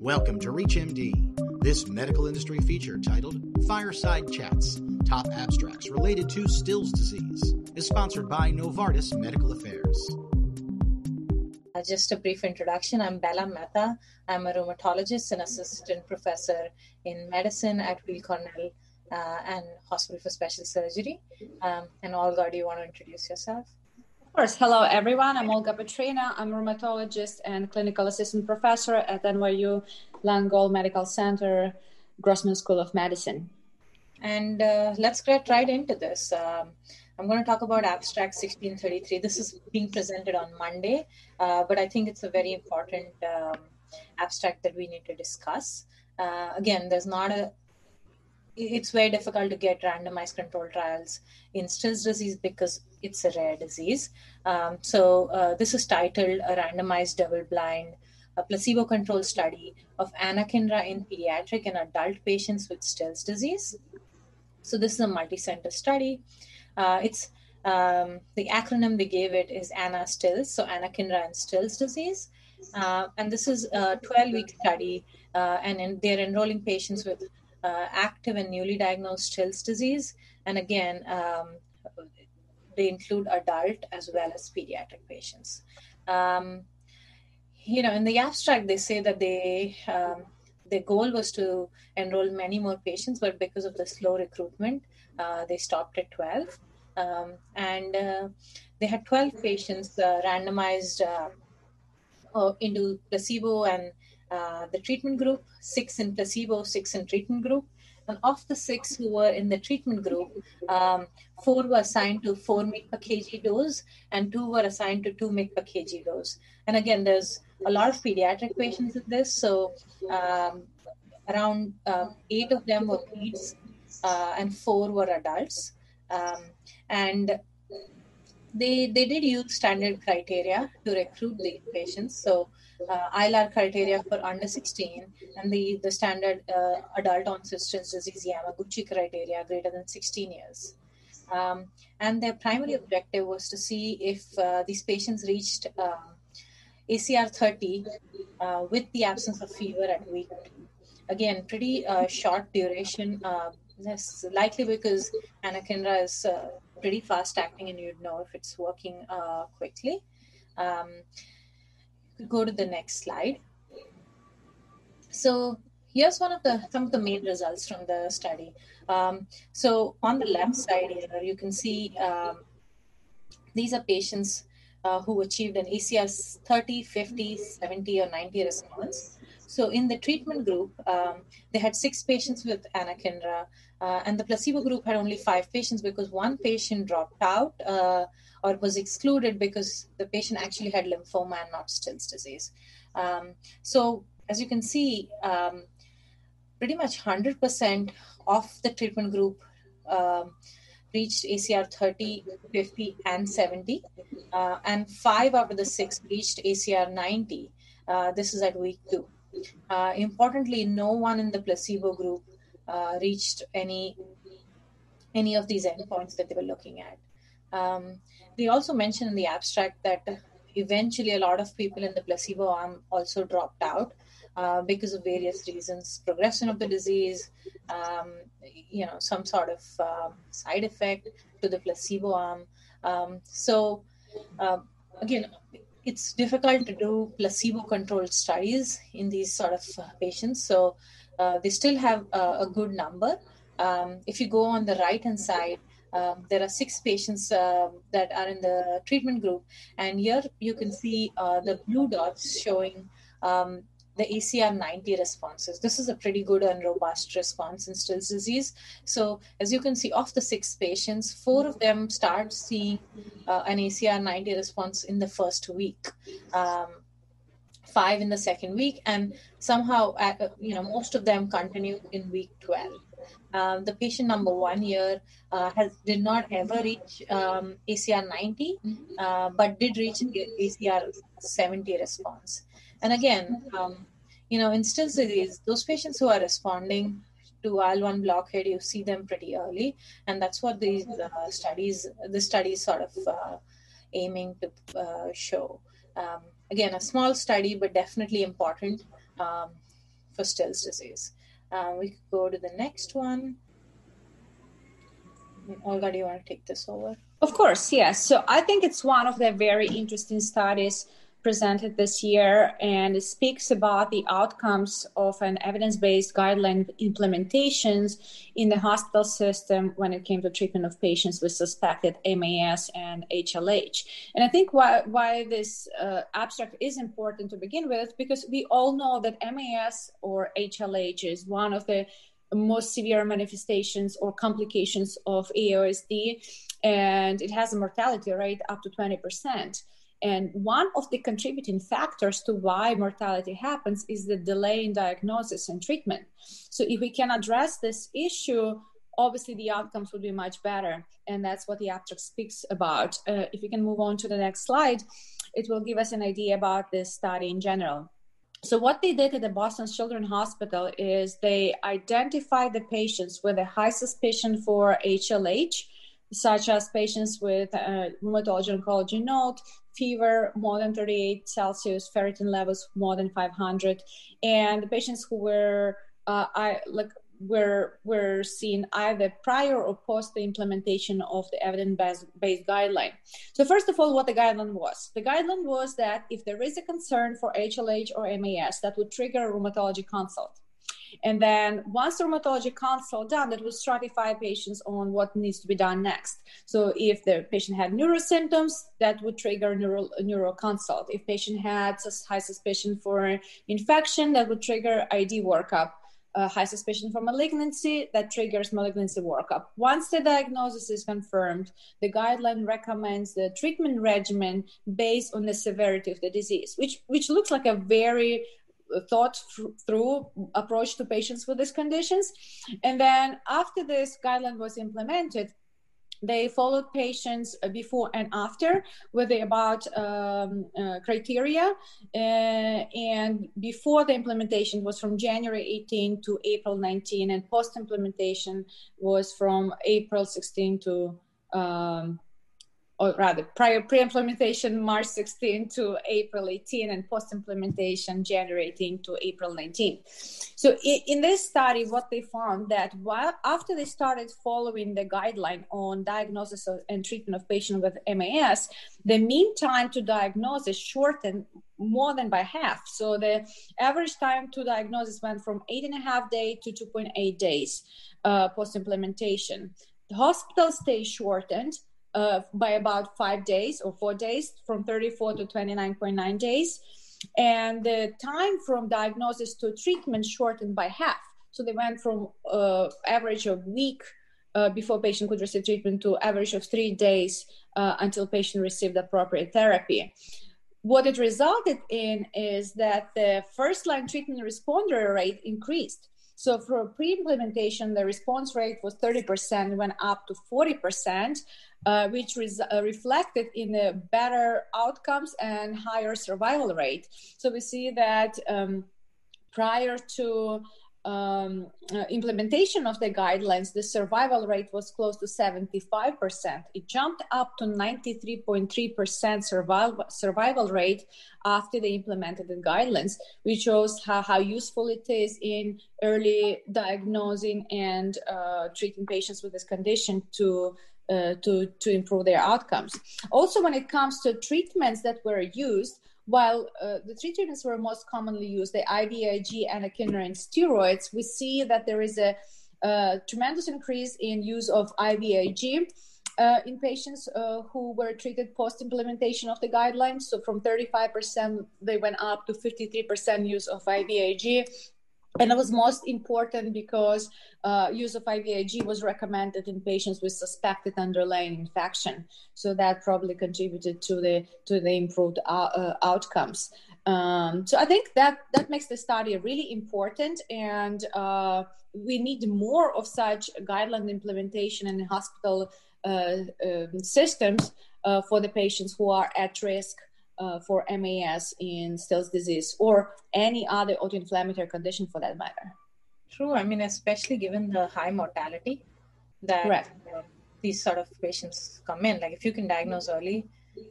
Welcome to ReachMD. This medical industry feature titled Fireside Chats Top Abstracts Related to Still's Disease is sponsored by Novartis Medical Affairs. Uh, just a brief introduction. I'm Bella Mehta. I'm a rheumatologist and assistant professor in medicine at Weill Cornell uh, and Hospital for Special Surgery. Um, and Olga, do you want to introduce yourself? Of course. Hello, everyone. I'm Olga Petryna. I'm a rheumatologist and clinical assistant professor at NYU Langone Medical Center, Grossman School of Medicine. And uh, let's get right into this. Um, I'm going to talk about abstract 1633. This is being presented on Monday, uh, but I think it's a very important um, abstract that we need to discuss. Uh, again, there's not a it's very difficult to get randomized control trials in Still's disease because it's a rare disease. Um, so uh, this is titled a randomized double-blind a placebo-controlled study of anakinra in pediatric and adult patients with Still's disease. So this is a multi-center study. Uh, it's um, the acronym they gave it is ANA Stills, so anakinra and Still's disease. Uh, and this is a 12-week study, uh, and in, they're enrolling patients with uh, active and newly diagnosed Still's disease. And again, um, they include adult as well as pediatric patients. Um, you know, in the abstract, they say that they um, their goal was to enroll many more patients, but because of the slow recruitment, uh, they stopped at 12. Um, and uh, they had 12 patients uh, randomized uh, into placebo and uh, the treatment group, six in placebo, six in treatment group. And of the six who were in the treatment group, um, four were assigned to 4 mg per kg dose, and two were assigned to 2 mg per kg dose. And again, there's a lot of pediatric patients in this, so um, around uh, eight of them were kids, uh, and four were adults. Um, and they they did use standard criteria to recruit the patients. So uh, ILAR criteria for under 16 and the, the standard uh, adult onset disease Yamaguchi criteria greater than 16 years. Um, and their primary objective was to see if uh, these patients reached um, ACR 30 uh, with the absence of fever at week Again, pretty uh, short duration. Uh, this likely because anakinra is pretty fast acting and you'd know if it's working quickly. Um, go to the next slide. So here's one of the some of the main results from the study. Um, so on the left side here, you can see um, these are patients uh, who achieved an ACR 30, 50, 70, or 90 response. So in the treatment group, um, they had six patients with anakinra, uh, and the placebo group had only five patients because one patient dropped out uh, or was excluded because the patient actually had lymphoma and not Still's disease. Um, so as you can see, um, pretty much 100% of the treatment group um, reached ACR 30, 50, and 70, uh, and five out of the six reached ACR 90. Uh, this is at week two. Uh, importantly, no one in the placebo group uh, reached any any of these endpoints that they were looking at. Um, they also mentioned in the abstract that eventually a lot of people in the placebo arm also dropped out uh, because of various reasons progression of the disease um, you know some sort of um, side effect to the placebo arm um, so uh, again it's difficult to do placebo controlled studies in these sort of uh, patients. So uh, they still have a good number. Um, if you go on the right hand side, um, there are six patients uh, that are in the treatment group, and here you can see uh, the blue dots showing um, the ACR 90 responses. This is a pretty good and robust response in Still's disease. So, as you can see, of the six patients, four of them start seeing uh, an ACR 90 response in the first week. Um, five in the second week and somehow uh, you know most of them continue in week 12 um, the patient number one here uh, has did not ever reach um, ACR 90, uh, but did reach ACR 70 response. And again, um, you know, in disease, those patients who are responding to IL-1 blockade, you see them pretty early, and that's what these uh, studies, the studies, sort of uh, aiming to uh, show. Um, again, a small study, but definitely important. Um, for Still's disease. Um, we could go to the next one. Olga, do you want to take this over? Of course, yes. So I think it's one of the very interesting studies presented this year, and it speaks about the outcomes of an evidence based guideline implementations in the hospital system when it came to treatment of patients with suspected MAS and HLH. And I think why, why this uh, abstract is important to begin with, because we all know that MAS or HLH is one of the most severe manifestations or complications of AOSD, and it has a mortality rate up to 20%. And one of the contributing factors to why mortality happens is the delay in diagnosis and treatment. So, if we can address this issue, obviously the outcomes would be much better. And that's what the abstract speaks about. Uh, if we can move on to the next slide, it will give us an idea about this study in general. So, what they did at the Boston Children's Hospital is they identified the patients with a high suspicion for HLH such as patients with uh, rheumatology oncology note, fever more than 38 Celsius, ferritin levels more than 500, and the patients who were uh, I, like were were seen either prior or post the implementation of the evidence-based guideline. So first of all, what the guideline was. The guideline was that if there is a concern for HLH or MAS, that would trigger a rheumatology consult. And then once rheumatology consult done, that will stratify patients on what needs to be done next. So if the patient had neuro symptoms, that would trigger neuro, neuro consult. If patient had high suspicion for infection, that would trigger ID workup. Uh, high suspicion for malignancy that triggers malignancy workup. Once the diagnosis is confirmed, the guideline recommends the treatment regimen based on the severity of the disease, which which looks like a very thought through approach to patients with these conditions. And then after this guideline was implemented, they followed patients before and after with the about um, uh, criteria uh, and before the implementation was from january 18 to april 19 and post implementation was from april 16 to um, or rather prior pre-implementation March 16 to April 18 and post-implementation January 18 to April 19. So in this study, what they found that while after they started following the guideline on diagnosis and treatment of patients with MAS, the mean time to diagnosis shortened more than by half. So the average time to diagnosis went from eight and a half days to 2.8 days uh, post-implementation. The hospital stay shortened uh, by about five days or four days, from 34 to 29.9 days. And the time from diagnosis to treatment shortened by half. So they went from uh, average of week uh, before patient could receive treatment to average of three days uh, until patient received appropriate therapy. What it resulted in is that the first line treatment responder rate increased. So for pre-implementation, the response rate was 30%, went up to 40%, uh, which res- uh, reflected in the better outcomes and higher survival rate. So we see that um, prior to um, uh, implementation of the guidelines, the survival rate was close to 75%. It jumped up to 93.3% survival, survival rate after they implemented the guidelines, which shows how, how useful it is in early diagnosing and uh, treating patients with this condition to uh, to, to improve their outcomes. Also, when it comes to treatments that were used, while uh, the treatments were most commonly used, the IVIG, anakinra, and steroids, we see that there is a, a tremendous increase in use of IVIG. Uh, in patients uh, who were treated post implementation of the guidelines. So, from 35%, they went up to 53% use of IVIG and it was most important because uh, use of IVIG was recommended in patients with suspected underlying infection. So that probably contributed to the to the improved uh, uh, outcomes. Um, so I think that that makes the study really important, and uh, we need more of such guideline implementation in hospital uh, um, systems uh, for the patients who are at risk uh, for MAS in Still's disease or any other autoinflammatory condition for that matter. True. I mean, especially given the high mortality that uh, these sort of patients come in. Like if you can diagnose early,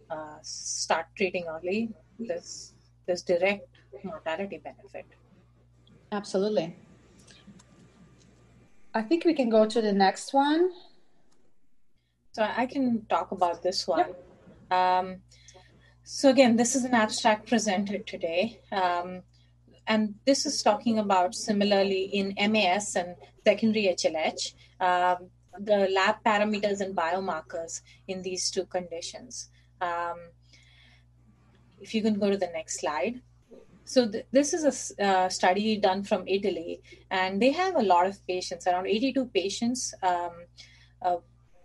uh, start treating early, there's there's direct mortality benefit. Absolutely. I think we can go to the next one. So I can talk about this one. Yep. Um, so again, this is an abstract presented today. Um, and this is talking about similarly in MAS and secondary HLH, um, the lab parameters and biomarkers in these two conditions. Um, if you can go to the next slide. So th- this is a uh, study done from Italy, and they have a lot of patients, around 82 patients, um, uh,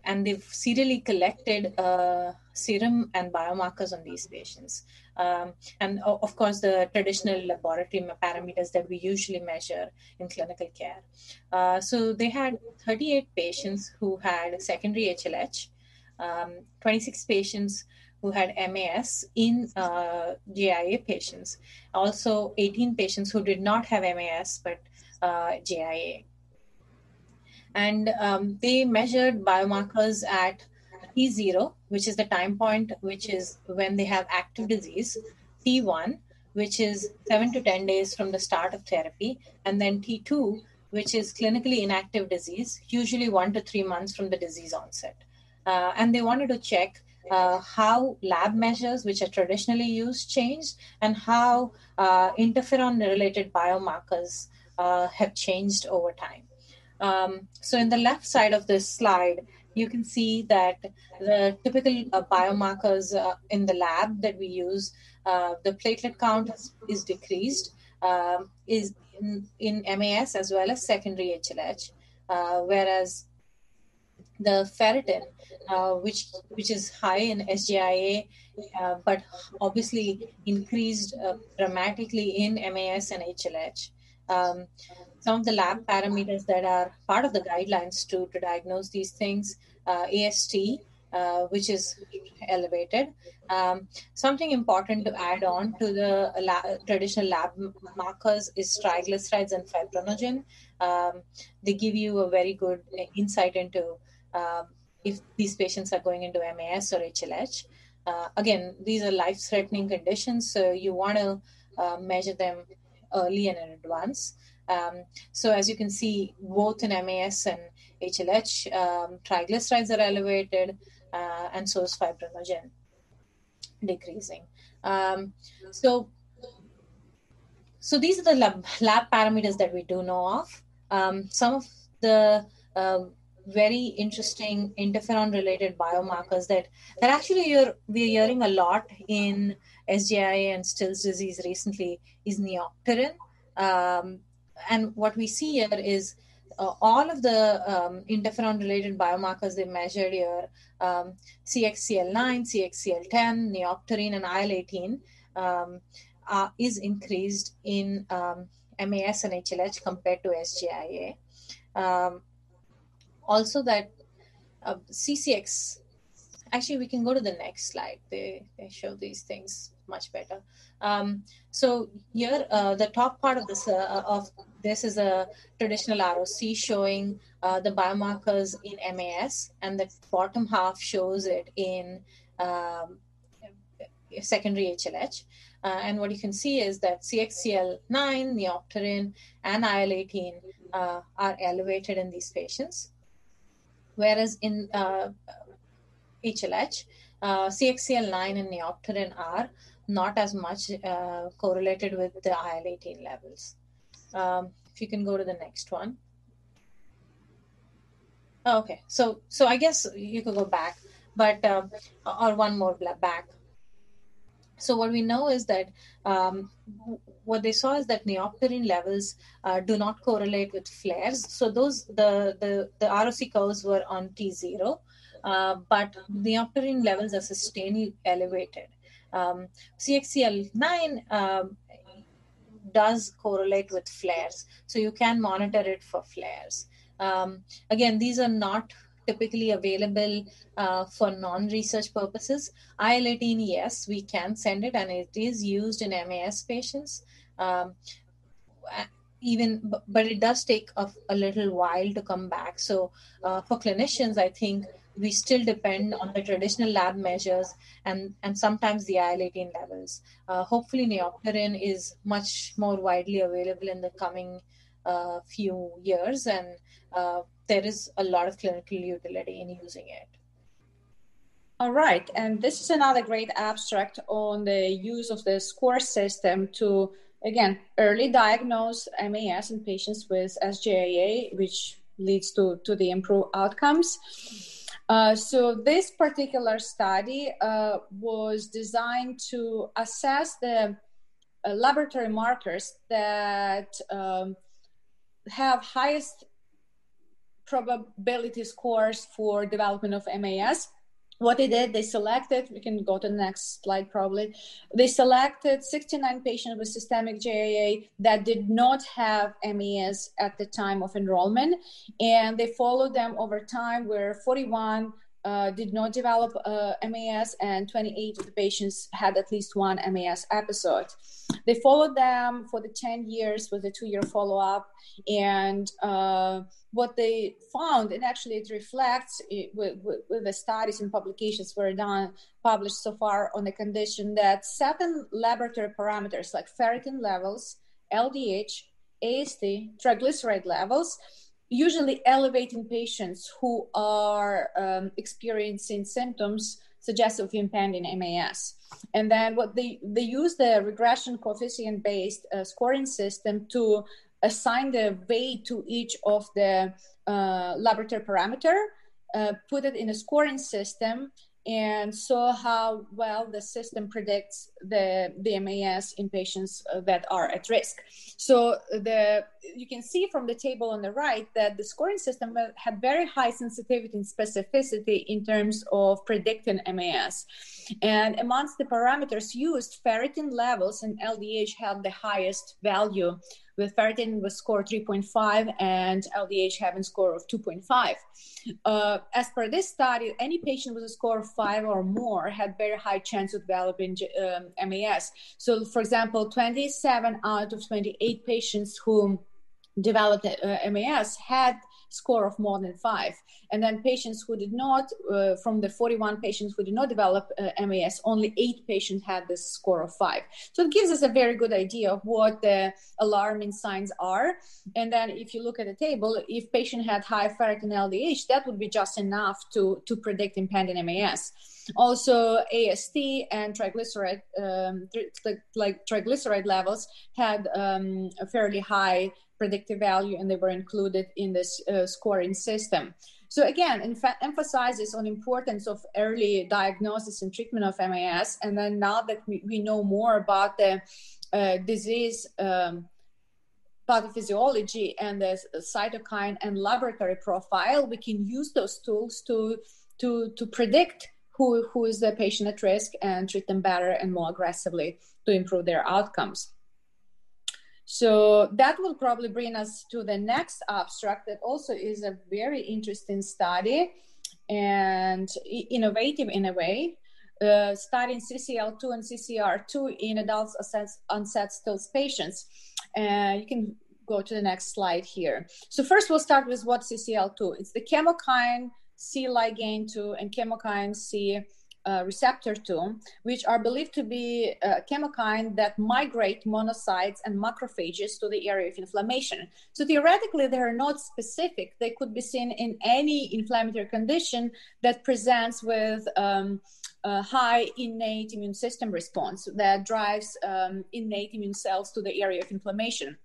and they've serially collected uh, serum and biomarkers on these patients. Um, and of course, the traditional laboratory parameters that we usually measure in clinical care. Uh, so they had 38 patients who had secondary HLH, um, 26 patients who had MAS in uh, JIA patients. Also, 18 patients who did not have MAS but uh, JIA. And um, they measured biomarkers at T0, which is the time point, which is when they have active disease, T1, which is 7 to 10 days from the start of therapy, and then T2, which is clinically inactive disease, usually one to three months from the disease onset. Uh, and they wanted to check uh, how lab measures, which are traditionally used, changed, and how uh, interferon related biomarkers uh, have changed over time. Um, so, in the left side of this slide, you can see that the typical uh, biomarkers uh, in the lab that we use, uh, the platelet count is, is decreased, um, is in, in, MAS as well as secondary HLH, whereas the ferritin, uh, which which is high in SJIA, uh, but obviously increased uh, dramatically in MAS and HLH. Um, some of the lab parameters that are part of the guidelines to, to diagnose these things, uh, AST, uh, which is elevated. Um, something important to add on to the la- traditional lab markers is triglycerides and fibrinogen. Um, they give you a very good insight into um, if these patients are going into MAS or HLH. Uh, again, these are life threatening conditions, so you want to uh, measure them early and in advance. Um, so, as you can see, both in MAS and HLH, um, triglycerides are elevated, uh, and so is fibrinogen decreasing. Um, so, so these are the lab, lab, parameters that we do know of. Um, some of the uh, very interesting interferon related biomarkers that that actually you're we're hearing a lot in SGI and Still's disease recently is neopterin. Um, and what we see here is uh, all of the um, interferon related biomarkers they measured here um, CXCL9, CXCL10, neopterin, and IL 18 um, uh, is increased in um, MAS and HLH compared to SJIA. Um, also that uh, CCX, actually, we can go to the next slide. They, they show these things much better. Um, so here, uh, the top part of this uh, of this is a traditional ROC showing uh, the biomarkers in MAS, and the bottom half shows it in um, secondary HLH. Uh, and what you can see is that CXCL9, neopterin, and IL-18 uh, are elevated in these patients whereas in uh, HLH, uh, CXCL9 and neopterin are not as much uh, correlated with the IL-18 levels. Um, if you can go to the next one. Oh, okay, so so I guess you could go back, but uh, or one more back. So what we know is that um, what they saw is that neopterin levels uh, do not correlate with flares. So those the the, the ROC curves were on T0, uh, but neopterin levels are sustained elevated. Um, CXCL9 um, does correlate with flares, so you can monitor it for flares. Um, again, these are not typically available uh, for non-research purposes. IL-18, yes, we can send it, and it is used in MAS patients. Um, even, but it does take a, a, little while to come back. So, uh, for clinicians, I think we still depend on the traditional lab measures and, and sometimes the IL-18 levels. Uh, hopefully, neopterin is much more widely available in the coming uh, few years, and uh, there is a lot of clinical utility in using it. All right, and this is another great abstract on the use of the score system to again early diagnose MAS in patients with SJIA, which leads to, to the improved outcomes. Uh, so this particular study uh, was designed to assess the uh, laboratory markers that um, have highest probability scores for development of MAS what they did, they selected, we can go to the next slide probably. They selected 69 patients with systemic JIA that did not have MAS at the time of enrollment, and they followed them over time, where 41 uh, did not develop uh, MAS, and 28 of the patients had at least one MAS episode. They followed them for the 10 years with a two year follow up. And uh, what they found, and actually it reflects it, with, with, with, the studies and publications were done, published so far on the condition that certain laboratory parameters like ferritin levels, LDH, AST, triglyceride levels, usually elevating patients who are um, experiencing symptoms suggestive of impending MAS. And then what they they use the regression coefficient based uh, scoring system to assign the weight to each of the uh, laboratory parameter, uh, put it in a scoring system, and saw how well the system predicts the, the MAS in patients that are at risk. So the you can see from the table on the right that the scoring system had very high sensitivity and specificity in terms of predicting MAS. And amongst the parameters used, ferritin levels and LDH had the highest value with ferritin was score 3.5 and LDH having score of 2.5. Uh, as per this study, any patient with a score of five or more had very high chance of developing um, MAS. So, for example, 27 out of 28 patients who developed uh, MAS had score of more than five. And then patients who did not, uh, from the 41 patients who did not develop uh, MAS, only eight patients had this score of five. So it gives us a very good idea of what the alarming signs are. And then if you look at the table, if patient had high ferritin LDH, that would be just enough to, to predict impending MAS. Also, AST and triglyceride, um, like triglyceride levels, had um, a fairly high predictive value and they were included in this uh, scoring system. So again, in fact, emphasizes on importance of early diagnosis and treatment of MAS. And then now that we, we know more about the uh, disease um, pathophysiology and the cytokine and laboratory profile, we can use those tools to to to predict who who is the patient at risk and treat them better and more aggressively to improve their outcomes. So that will probably bring us to the next abstract that also is a very interesting study and innovative in a way. Uh, studying CCL2 and CCR2 in adults onset Still's patients. Uh, you can go to the next slide here. So first we'll start with what CCL2. It's the chemokine C ligand 2 and chemokine C uh, receptor 2, which are believed to be uh, chemokine that migrate monocytes and macrophages to the area of inflammation. So theoretically, they are not specific. They could be seen in any inflammatory condition that presents with um, a high innate immune system response that drives um, innate immune cells to the area of inflammation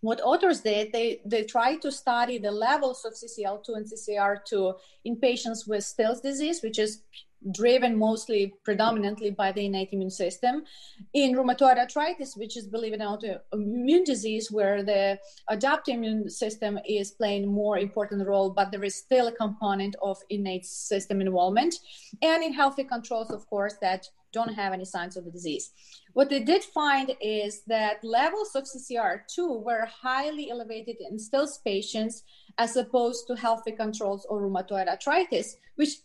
what authors did, they, they tried to study the levels of CCL2 and CCR2 in patients with Still's disease, which is driven mostly predominantly by the innate immune system. In rheumatoid arthritis, which is, believe it or not, an immune disease where the adaptive immune system is playing more important role, but there is still a component of innate system involvement. And in healthy controls, of course, that don't have any signs of the disease. What they did find is that levels of CCR2 were highly elevated in Still's patients as opposed to healthy controls or rheumatoid arthritis, which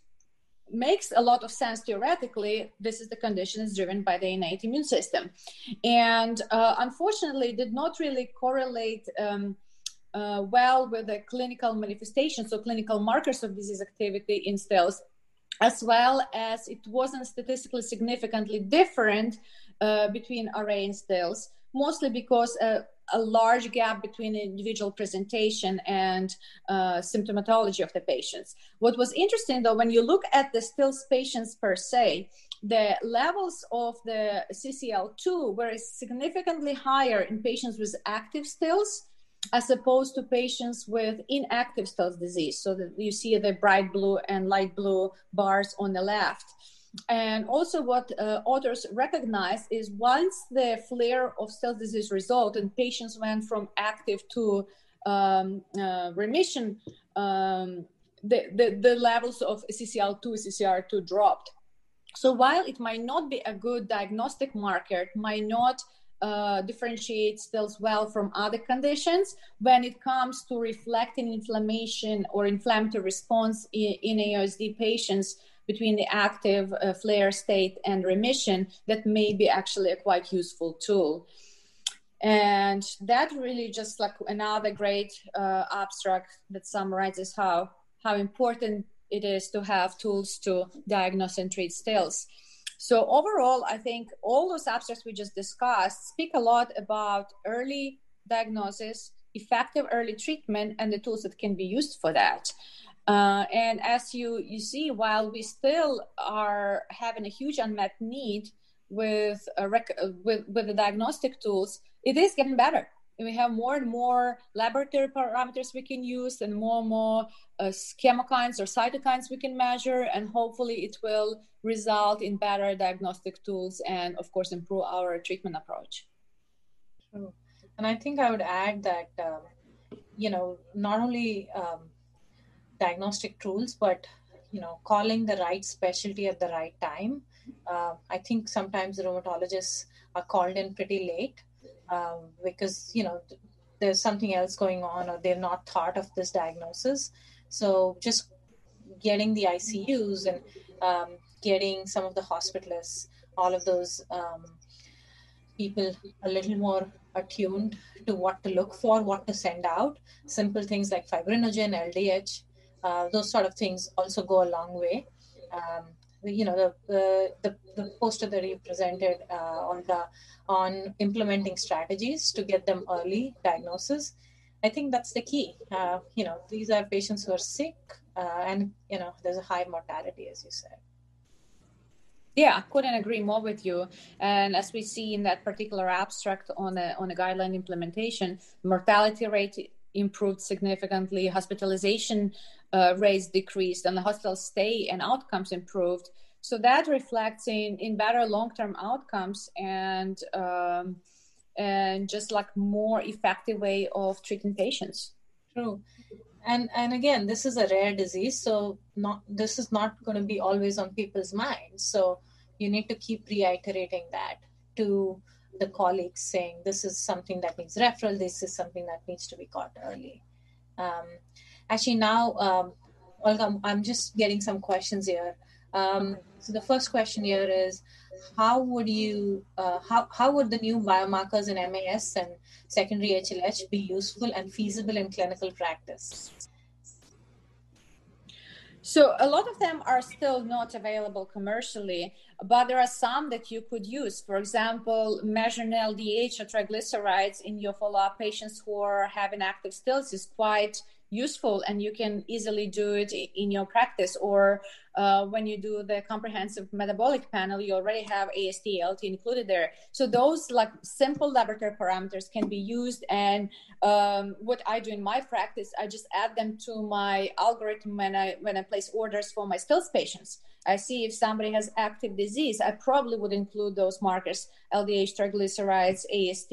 makes a lot of sense theoretically. This is the condition is driven by the innate immune system, and uh, unfortunately, did not really correlate. Um, uh, well with the clinical manifestations or clinical markers of disease activity in Still's as well as it wasn't statistically significantly different uh, between RA and stills, mostly because uh, a large gap between individual presentation and uh, symptomatology of the patients. What was interesting though, when you look at the stills patients per se, the levels of the CCL2 were significantly higher in patients with active stills as opposed to patients with inactive Still's disease. So that you see the bright blue and light blue bars on the left. And also, what uh, authors recognize is once the flare of cell disease resolved and patients went from active to um, uh, remission, um, the, the, the, levels of CCL2, CCR2 dropped. So while it might not be a good diagnostic marker, it might not uh, differentiate stills well from other conditions when it comes to reflecting inflammation or inflammatory response in, in AOSD patients between the active uh, flare state and remission that may be actually a quite useful tool and that really just like another great uh, abstract that summarizes how how important it is to have tools to diagnose and treat stills so overall, I think all those abstracts we just discussed speak a lot about early diagnosis, effective early treatment, and the tools that can be used for that. Uh, and as you you see, while we still are having a huge unmet need with rec- with with the diagnostic tools, it is getting better and we have more and more laboratory parameters we can use and more and more uh, chemokines or cytokines we can measure and hopefully it will result in better diagnostic tools and of course improve our treatment approach True. and i think i would add that um, you know not only um, diagnostic tools but you know calling the right specialty at the right time. Uh, i think sometimes the rheumatologists are called in pretty late um, because you know there's something else going on or they've not thought of this diagnosis. So just getting the icus and um, getting some of the hospitalists all of those um, people a little more attuned to what to look for what to send out. Simple things like fibrinogen ldh uh, those sort of things also go a long way. Um, you know the, the the, the poster that you presented uh, on the on implementing strategies to get them early diagnosis i think that's the key. Uh, you know these are patients who are sick uh, and you know there's a high mortality as you said. Yeah, I couldn't agree more with you. And as we see in that particular abstract on a on a guideline implementation, mortality rate improved significantly, hospitalization uh, rates decreased and the hospital stay and outcomes improved. So that reflects in, in better long-term outcomes and um, and just like more effective way of treating patients. True. And and again, this is a rare disease, so not this is not going to be always on people's minds. So you need to keep reiterating that to the colleagues, saying this is something that needs referral, this is something that needs to be caught early. Um, actually now um, Olga, I'm just getting some questions here. Um, so the first question here is, how would you, uh, how, how would the new biomarkers in MAS and secondary HLH be useful and feasible in clinical practice? So a lot of them are still not available commercially, but there are some that you could use. For example, measuring LDH or triglycerides in your follow-up patients who are having active stills is quite useful and you can easily do it in your practice or uh, when you do the comprehensive metabolic panel you already have ast alt included there so those like simple laboratory parameters can be used and um, what i do in my practice i just add them to my algorithm when i when i place orders for my stills patients I see if somebody has active disease, I probably would include those markers, LDH, triglycerides, AST,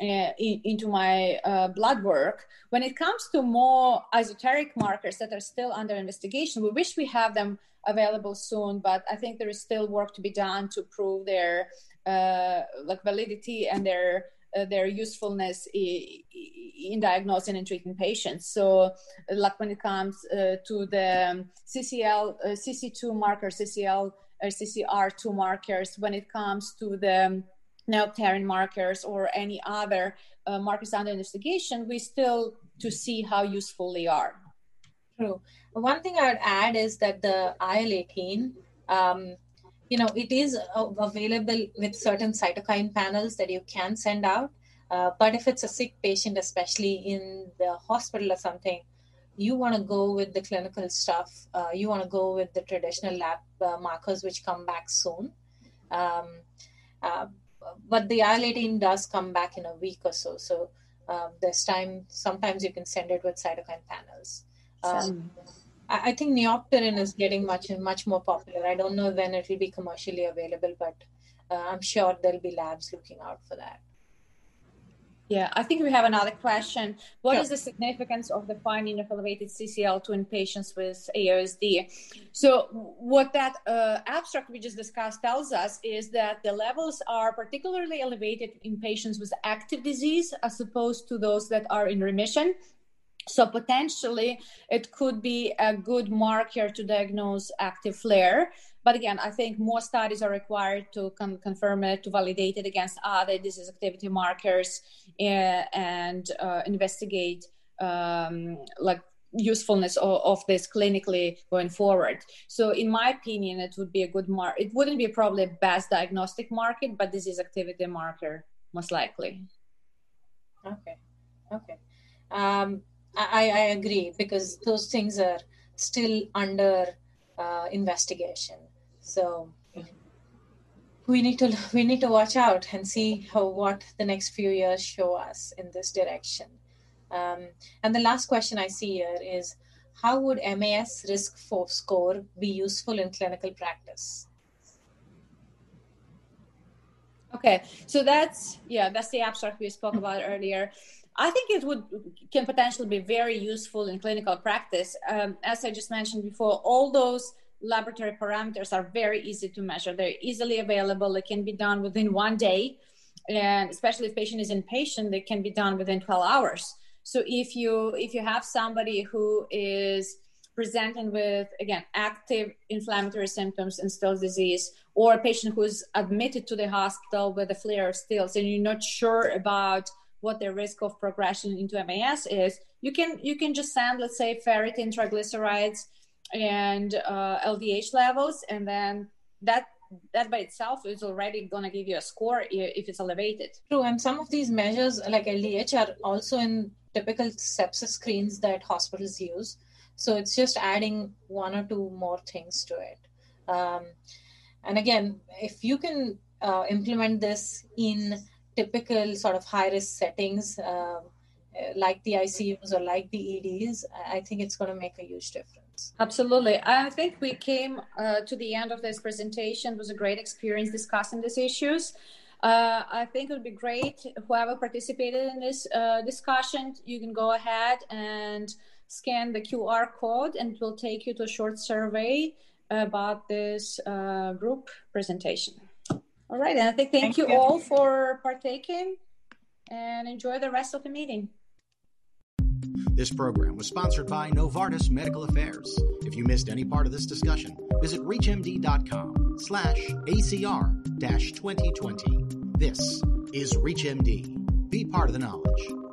uh, in, into my uh, blood work. When it comes to more esoteric markers that are still under investigation, we wish we have them available soon, but I think there is still work to be done to prove their uh, like validity and their uh, their usefulness in diagnosing and treating patients. So, like when it comes uh, to the CCL, uh, CC2 markers, CCL or CCR2 markers, when it comes to the neopterin markers or any other uh, markers under investigation, we still to see how useful they are. True. One thing I would add is that the IL-18, um, you know, it is available with certain cytokine panels that you can send out. Uh, but if it's a sick patient, especially in the hospital or something, you want to go with the clinical stuff. Uh, you want to go with the traditional lab uh, markers, which come back soon. Um, uh, but the IL-18 does come back in a week or so. So um, this time, sometimes you can send it with cytokine panels. Um, I, I, think neopterin is getting much much more popular. I don't know when it will be commercially available, but uh, I'm sure there'll be labs looking out for that. Yeah, I think we have another question. What is the significance of the finding of elevated CCL2 in patients with AOSD? So, what that uh, abstract we just discussed tells us is that the levels are particularly elevated in patients with active disease as opposed to those that are in remission. So, potentially, it could be a good marker to diagnose active flare. But again, I think more studies are required to con- confirm it, to validate it against other disease activity markers, uh, and uh, investigate um, like usefulness of, of, this clinically going forward. So, in my opinion, it would be a good mark. It wouldn't be probably best diagnostic marker, but disease activity marker most likely. Okay. Okay. Um, I, I agree because those things are still under uh, investigation. So we need to we need to watch out and see how what the next few years show us in this direction. Um, and the last question I see here is how would MAS risk score be useful in clinical practice? Okay, so that's yeah, that's the abstract we spoke about earlier. I think it would can potentially be very useful in clinical practice. Um, as I just mentioned before, all those laboratory parameters are very easy to measure. They're easily available. It can be done within one day. And especially if patient is inpatient, they can be done within 12 hours. So if you if you have somebody who is presenting with again active inflammatory symptoms and Still's disease, or a patient who's admitted to the hospital with a flare of Still's, and you're not sure about what the risk of progression into MAS is, you can you can just send, let's say, ferritin triglycerides and uh, LDH levels, and then that that by itself is already going to give you a score if it's elevated. True, and some of these measures like LDH are also in typical sepsis screens that hospitals use. So it's just adding one or two more things to it. Um, and again, if you can uh, implement this in typical sort of high risk settings, um, like the ICUs or like the EDs, I think it's going to make a huge difference. Absolutely. I think we came uh, to the end of this presentation. It was a great experience discussing these issues. Uh, I think it would be great whoever participated in this uh, discussion, you can go ahead and scan the QR code and it will take you to a short survey about this uh, group presentation. All right, and I think thank, thank you, you all for partaking and enjoy the rest of the meeting. This program was sponsored by Novartis Medical Affairs. If you missed any part of this discussion, visit reachmd.com slash ACR 2020. This is ReachMD. Be part of the knowledge.